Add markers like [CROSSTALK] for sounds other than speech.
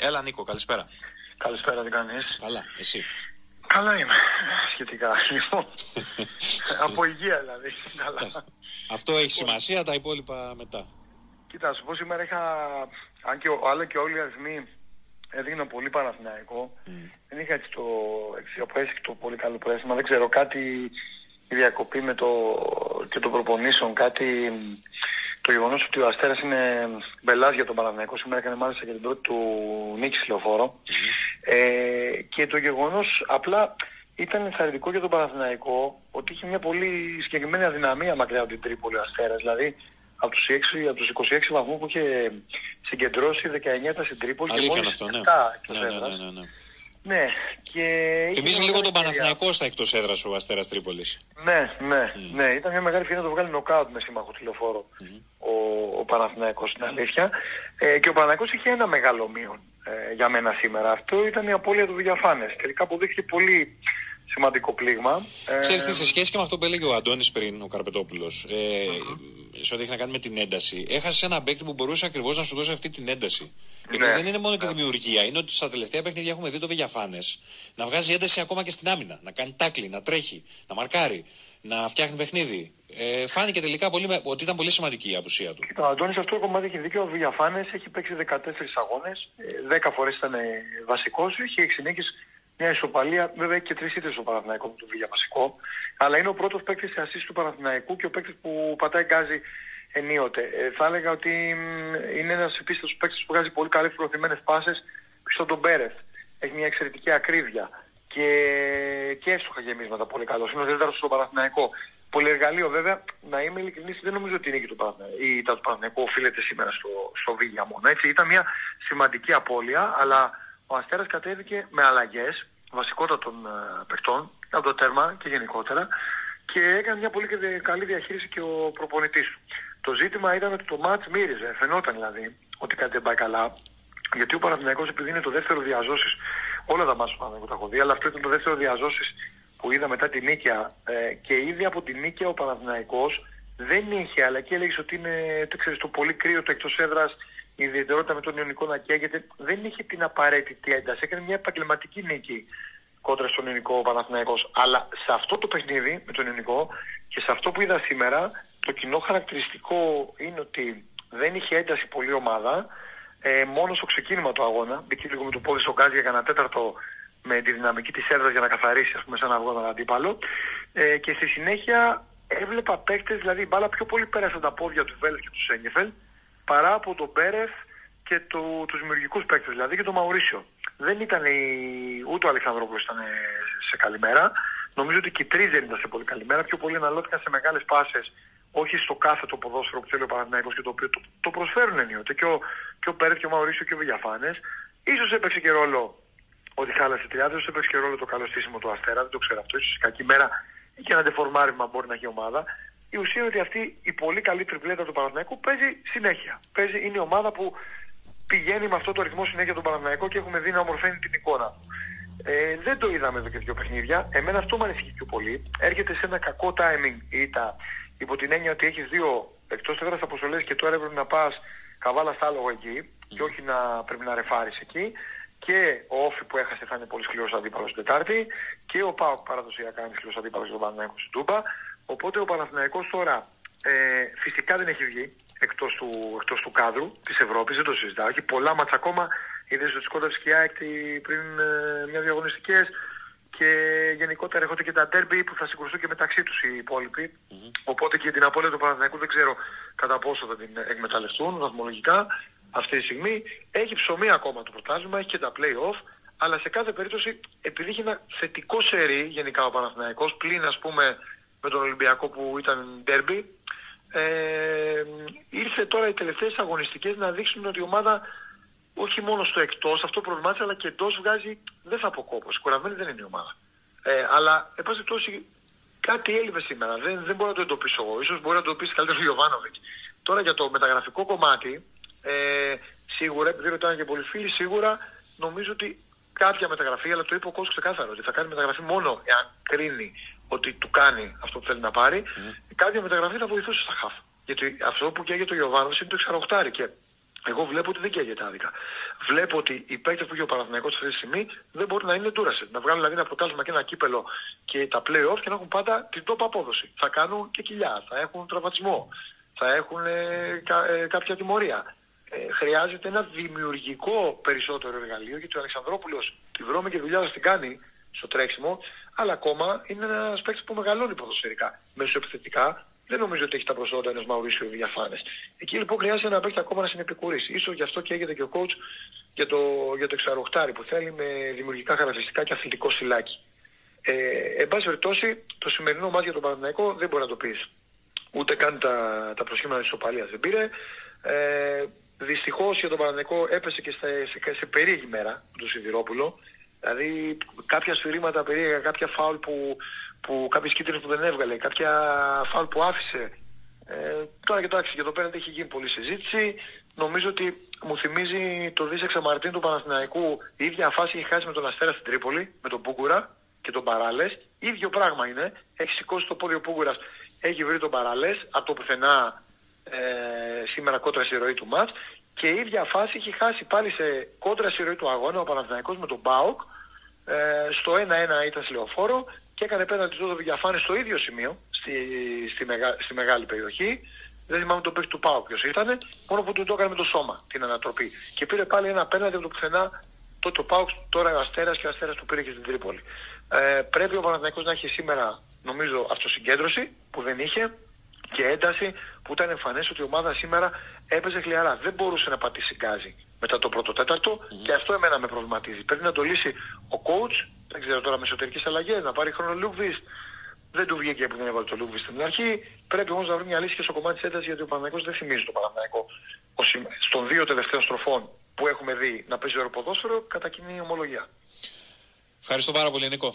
Έλα Νίκο, καλησπέρα. Καλησπέρα, τι κάνεις; Καλά, εσύ. Καλά είμαι, σχετικά. Λοιπόν, [LAUGHS] από υγεία δηλαδή. Καλά. Αυτό έχει σημασία, τα υπόλοιπα μετά. Κοίτα, σου πω σήμερα είχα, αν και, ο- άλλο και όλοι οι αριθμοί έδειχναν πολύ Παναθηναϊκό, δεν είχα έτσι το, έτσι, από αίσθηκτο πολύ καλό πρέσμα. Δεν ξέρω, κάτι η διακοπή με το, και των προπονήσεων, κάτι το γεγονός ότι ο Αστέρας είναι μπελάς για τον Παναθηναϊκό, σήμερα έκανε μάλιστα για την πρώτη του νίκη στη λεωφόρο. Ε, και το γεγονός απλά ήταν ενθαρρυντικό για τον Παναθηναϊκό ότι είχε μια πολύ συγκεκριμένη αδυναμία μακριά από την Τρίπολη ο Αστέρας. Δηλαδή από τους, 6, από τους 26 βαθμούς που είχε συγκεντρώσει 19 ήταν στην Τρίπολη Αλήθεια και είναι μόλις αυτό, ναι. 7 εκτός Ναι, ναι, έδρας. ναι, ναι, ναι. Ναι, και... είχε Θυμίζει μια λίγο τον μεγάλη ευκαιρία. Παναθηναϊκό στα εκτός έδρας ο Αστέρας Τρίπολης. Ναι, ναι, ναι. Ήταν μια μεγάλη ευκαιρία να το βγάλει νοκάουτ με σύμμαχο τηλεφόρο ο, ο Παναθηναϊκός στην αλήθεια. Ε, και ο Παναθηναϊκός είχε ένα μεγάλο μείον ε, για μένα σήμερα. Αυτό ήταν η απώλεια του Βηγιαφάνες. Τελικά αποδείχθηκε πολύ σημαντικό πλήγμα. Ε, Ξέρεις τι, σε σχέση και με αυτό που έλεγε ο Αντώνης πριν, ο Καρπετόπουλος, ε, σε ό,τι έχει να κάνει με την ένταση, έχασες ένα παίκτη που μπορούσε ακριβώς να σου δώσει αυτή την ένταση. Γιατί Ναι. δεν είναι μόνο τη δημιουργία, είναι ότι στα τελευταία παιχνίδια έχουμε δει το Βεγιαφάνες να βγάζει ένταση ακόμα και στην άμυνα, να κάνει τάκλι, να τρέχει, να μαρκάρει, να φτιάχνει παιχνίδι. Ε, φάνηκε τελικά πολύ, με- ότι ήταν πολύ σημαντική η απουσία του. Κοίτα, ο Αντώνης αυτό το κομμάτι έχει δίκιο. Ο Βηγιαφάνες έχει παίξει 14 αγώνες, ε, 10 φορές ήταν ε, βασικός, έχει 6 νίκες, μια ισοπαλία, βέβαια έχει και τρεις ήττες στο Παναθηναϊκό που του βγήκε βασικό, αλλά είναι ο πρώτος παίκτης σε ασίστ του Παναθηναϊκού και ο παίκτης που πατάει γκάζι ενίοτε. Ε, θα έλεγα ότι μ, είναι ένας επίσης παίκτης που βγάζει πολύ καλές προωθημένες πάσες στον τον Μπέρεθ. Έχει μια εξαιρετική ακρίβεια και, και εύστοχα γεμίσματα πολύ καλός. Είναι ο δεύτερος στον Παναθηναϊκό. Πολυεργαλείο βέβαια, να είμαι ειλικρινής, δεν νομίζω ότι η νίκη του Παναθηναϊκού, η ήττα του Παναθηναϊκού οφείλεται σήμερα στο, στο Βίγια μόνο. Έτσι, ήταν μια σημαντική απώλεια, αλλά ο Αστέρας κατέβηκε με αλλαγές βασικότατων ε, παιχτών από το τέρμα και γενικότερα και έκανε μια πολύ και- καλή διαχείριση και ο προπονητής του. Το ζήτημα ήταν ότι το μάτς μύριζε, φαινόταν δηλαδή ότι κάτι δεν πάει καλά γιατί ο Παναθηναϊκός επειδή είναι το δεύτερο διαζώσεις, όλα τα μάτια του Παναθηναϊκού τα έχω δει, αλλά αυτό ήταν το δεύτερο διαζώσεις που είδα μετά την Νίκαια ε, και ήδη από την Νίκαια ο Παναθηναϊκός δεν είχε, αλλά και έλεγες ότι είναι το, ξέρεις, το πολύ κρύο, το εκτός έδρας, η ιδιαιτερότητα με τον Ιωνικό να καίγεται, δεν είχε την απαραίτητη ένταση. Έκανε μια επαγγελματική νίκη κόντρα στον Ιωνικό ο Παναθηναϊκός. Αλλά σε αυτό το παιχνίδι με τον Ιωνικό και σε αυτό που είδα σήμερα, το κοινό χαρακτηριστικό είναι ότι δεν είχε ένταση πολλή ομάδα, ε, μόνο στο ξεκίνημα του αγώνα, μπήκε λίγο με το πόδι στον γκάζι για κανένα τέταρτο με τη δυναμική της έδρας για να καθαρίσει ας πούμε σαν αυγό τον αντίπαλο ε, και στη συνέχεια έβλεπα παίκτες, δηλαδή η μπάλα πιο πολύ πέρασε από τα πόδια του Βέλες και του Σέγγεφελ παρά από τον Μπέρεφ και του, τους δημιουργικούς παίκτες, δηλαδή και τον Μαουρίσιο. Δεν ήταν η, ούτε ο Αλεξανδρόπουλος ήταν ε, σε καλή μέρα. Νομίζω ότι και οι τρεις δεν ήταν σε πολύ καλή μέρα. Πιο πολύ αναλώθηκαν σε μεγάλες πάσες, όχι στο κάθε το ποδόσφαιρο που θέλει ο Παναθηναϊκός και το οποίο το, το προσφέρουν ενίοτε. Και ο, και ο Πέρεθ και ο Μαουρίσιο και ο Βηγιαφάνες. Ίσως έπαιξε και ρόλο ότι χάλασε τριάδες, ίσως έπαιξε και ρόλο το καλό στήσιμο του Αστέρα, δεν το ξέρω αυτό. Ίσως σε κακή μέρα και ένα ντεφορμάρισμα μπορεί να έχει η ομάδα. Η ουσία είναι ότι αυτή η πολύ καλή τριπλέτα του Παναθηναϊκού παίζει συνέχεια. Παίζει, είναι η ομάδα που πηγαίνει με αυτό το ρυθμό συνέχεια τον Παναθηναϊκό και έχουμε δει να ομορφαίνει την εικόνα του. Ε, δεν το είδαμε εδώ και δύο παιχνίδια. Εμένα αυτό μου ανησυχεί πιο πολύ. Έρχεται σε ένα κακό timing η ήττα υπό την έννοια ότι έχεις δύο εκτός έδρας αποστολές και τώρα έπρεπε να πας καβάλα στα άλογα εκεί και όχι να πρέπει να ρεφάρεις εκεί και ο Όφη που έχασε θα είναι πολύ σκληρός αντίπαλος την Τετάρτη και ο Πάοκ παραδοσιακά είναι σκληρός αντίπαλος στον Παναθηναϊκό στην Τούμπα. Οπότε ο Παναθηναϊκός τώρα ε, φυσικά δεν έχει βγει εκτός του, εκτός του κάδρου της Ευρώπης, δεν το συζητάω. Έχει πολλά μάτσα ακόμα, είδες ότι σκότωσε και η ΑΕΚ τη- πριν ε, μια διαγωνιστικές και γενικότερα έρχονται και τα ντέρμπι που θα συγκρουστούν και μεταξύ τους οι υπόλοιποι. Οπότε και την απώλεια του Παναθηναϊκού δεν ξέρω κατά πόσο θα την εκμεταλλευτούν βαθμολογικά αυτή τη στιγμή. Έχει ψωμί ακόμα το πρωτάθλημα, έχει και τα play-off, αλλά σε κάθε περίπτωση επειδή έχει ένα θετικό σερί γενικά ο Παναθηναϊκός, πλην ας πούμε με τον Ολυμπιακό που ήταν ντέρμπι, ε, ήρθε τώρα οι τελευταίες αγωνιστικές να δείξουν ότι η ομάδα όχι μόνο στο εκτός, αυτό προβλημάτισε, αλλά και εντός βγάζει, δεν θα πω κόπος, κουρασμένη δεν είναι η ομάδα. Ε, αλλά, εν πάση περιπτώσει, κάτι έλειπε σήμερα, δεν, δεν μπορώ να το εντοπίσω εγώ, ίσως μπορεί να το εντοπίσει καλύτερα ο Γιωβάνοβιτ. Τώρα για το μεταγραφικό κομμάτι, ε, σίγουρα, επειδή ρωτάνε και πολλοί φίλοι, σίγουρα νομίζω ότι κάποια μεταγραφή, αλλά το είπε ο κόσμος ξεκάθαρα, ότι θα κάνει μεταγραφή μόνο εάν κρίνει ότι του κάνει αυτό που θέλει να πάρει, κάποια μεταγραφή θα βοηθούσε στα χαφ. Γιατί αυτό που καίγεται ο Γιωβάνοβιτ είναι το εξαροχτάρι και Εγώ βλέπω ότι δεν καίγεται άδικα. Βλέπω ότι οι παίκτες που έχει ο Παναθηναϊκός αυτή τη στιγμή δεν μπορούν να είναι ντούρασες. Να βγάλουν δηλαδή ένα πρωτάθλημα και ένα κύπελο και τα play-off και να έχουν πάντα την top απόδοση. Θα κάνουν και κοιλιά, θα έχουν τραυματισμό, θα έχουν ε, κα, ε, κάποια τιμωρία. Ε, χρειάζεται ένα δημιουργικό περισσότερο εργαλείο γιατί ο Αλεξανδρόπουλος τη βρώμη και δουλειά θα την κάνει στο τρέξιμο, αλλά ακόμα είναι ένας παίκτης που μεγαλώνει ποδοσφαιρικά. Μέσω επιθετικά δεν νομίζω ότι έχει τα προσόντα ενός Μαουρίσιου διαφάνες. Εκεί λοιπόν χρειάζεται ένα παίκτη ακόμα να συνεπικουρήσει. Ίσως γι' αυτό και έγινε και ο coach για το, για το εξαρροχτάρι που θέλει με δημιουργικά χαρακτηριστικά και αθλητικό σιλάκι. Ε, εν πάση περιπτώσει, το σημερινό μάτι για τον Παναθηναϊκό δεν μπορεί να το πεις. Ούτε καν τα, τα προσχήματα της οπαλίας δεν πήρε. Ε, δυστυχώς για τον Παναθηναϊκό έπεσε και σε, σε, σε περίεργη μέρα του Σιδηρόπουλο. Δηλαδή κάποια σφυρίγματα περίεργα, κάποια φάουλ που, που κάποιες κίτρινες που δεν έβγαλε, κάποια φάουλ που άφησε. Ε, τώρα κοιτάξτε, για το πέναντι έχει γίνει πολλή συζήτηση. Νομίζω ότι μου θυμίζει το Δίσεξ Μαρτίν του Παναθηναϊκού. Η ίδια φάση έχει χάσει με τον Αστέρα στην Τρίπολη, με τον Πούγκουρα και τον Παράλες. Ίδιο πράγμα είναι. Έχει σηκώσει το πόδι ο Πούγκουρας, έχει βρει τον Παράλες από το πουθενά ε, σήμερα κόντρα στη ροή του μάτς. Και η ίδια φάση έχει χάσει πάλι σε κόντρα στη ροή του αγώνα ο Παναθηναϊκός με τον Μπάουκ. Ε, στο 1-1 ήταν στη λεωφόρο και έκανε πέναντι του διαφάνει στο ίδιο σημείο, στη, στη, μεγα, στη μεγάλη περιοχή. Δεν θυμάμαι τον παίκτη του Πάου ποιος ήταν, μόνο που του το έκανε με το σώμα την ανατροπή. Και πήρε πάλι ένα πέναντι από το πουθενά τότε ο Πάουκ, τώρα ο Αστέρας και ο Αστέρας του πήρε και στην Τρίπολη. Ε, πρέπει ο Παναθηναϊκός να έχει σήμερα, νομίζω, αυτοσυγκέντρωση που δεν είχε και ένταση που ήταν εμφανές ότι η ομάδα σήμερα έπαιζε χλιαρά. Δεν μπορούσε να πατήσει γκάζι μετά το πρώτο τέταρτο και αυτό εμένα με προβληματίζει. Πρέπει να το λύσει ο coach, δεν ξέρω τώρα με εσωτερικές αλλαγές, να πάρει χρόνο Λούκβις. Δεν του βγήκε που δεν έβαλε το Λούκβις στην αρχή. Πρέπει όμως να βρει μια λύση και στο κομμάτι της έντασης γιατί ο Παναγικός δεν θυμίζει το Παναγικό. Στον δύο τελευταίων στροφών που έχουμε δει να παίζει ποδόσφαιρο κατά κοινή ομολογία. Ευχαριστώ πάρα πολύ Νίκο.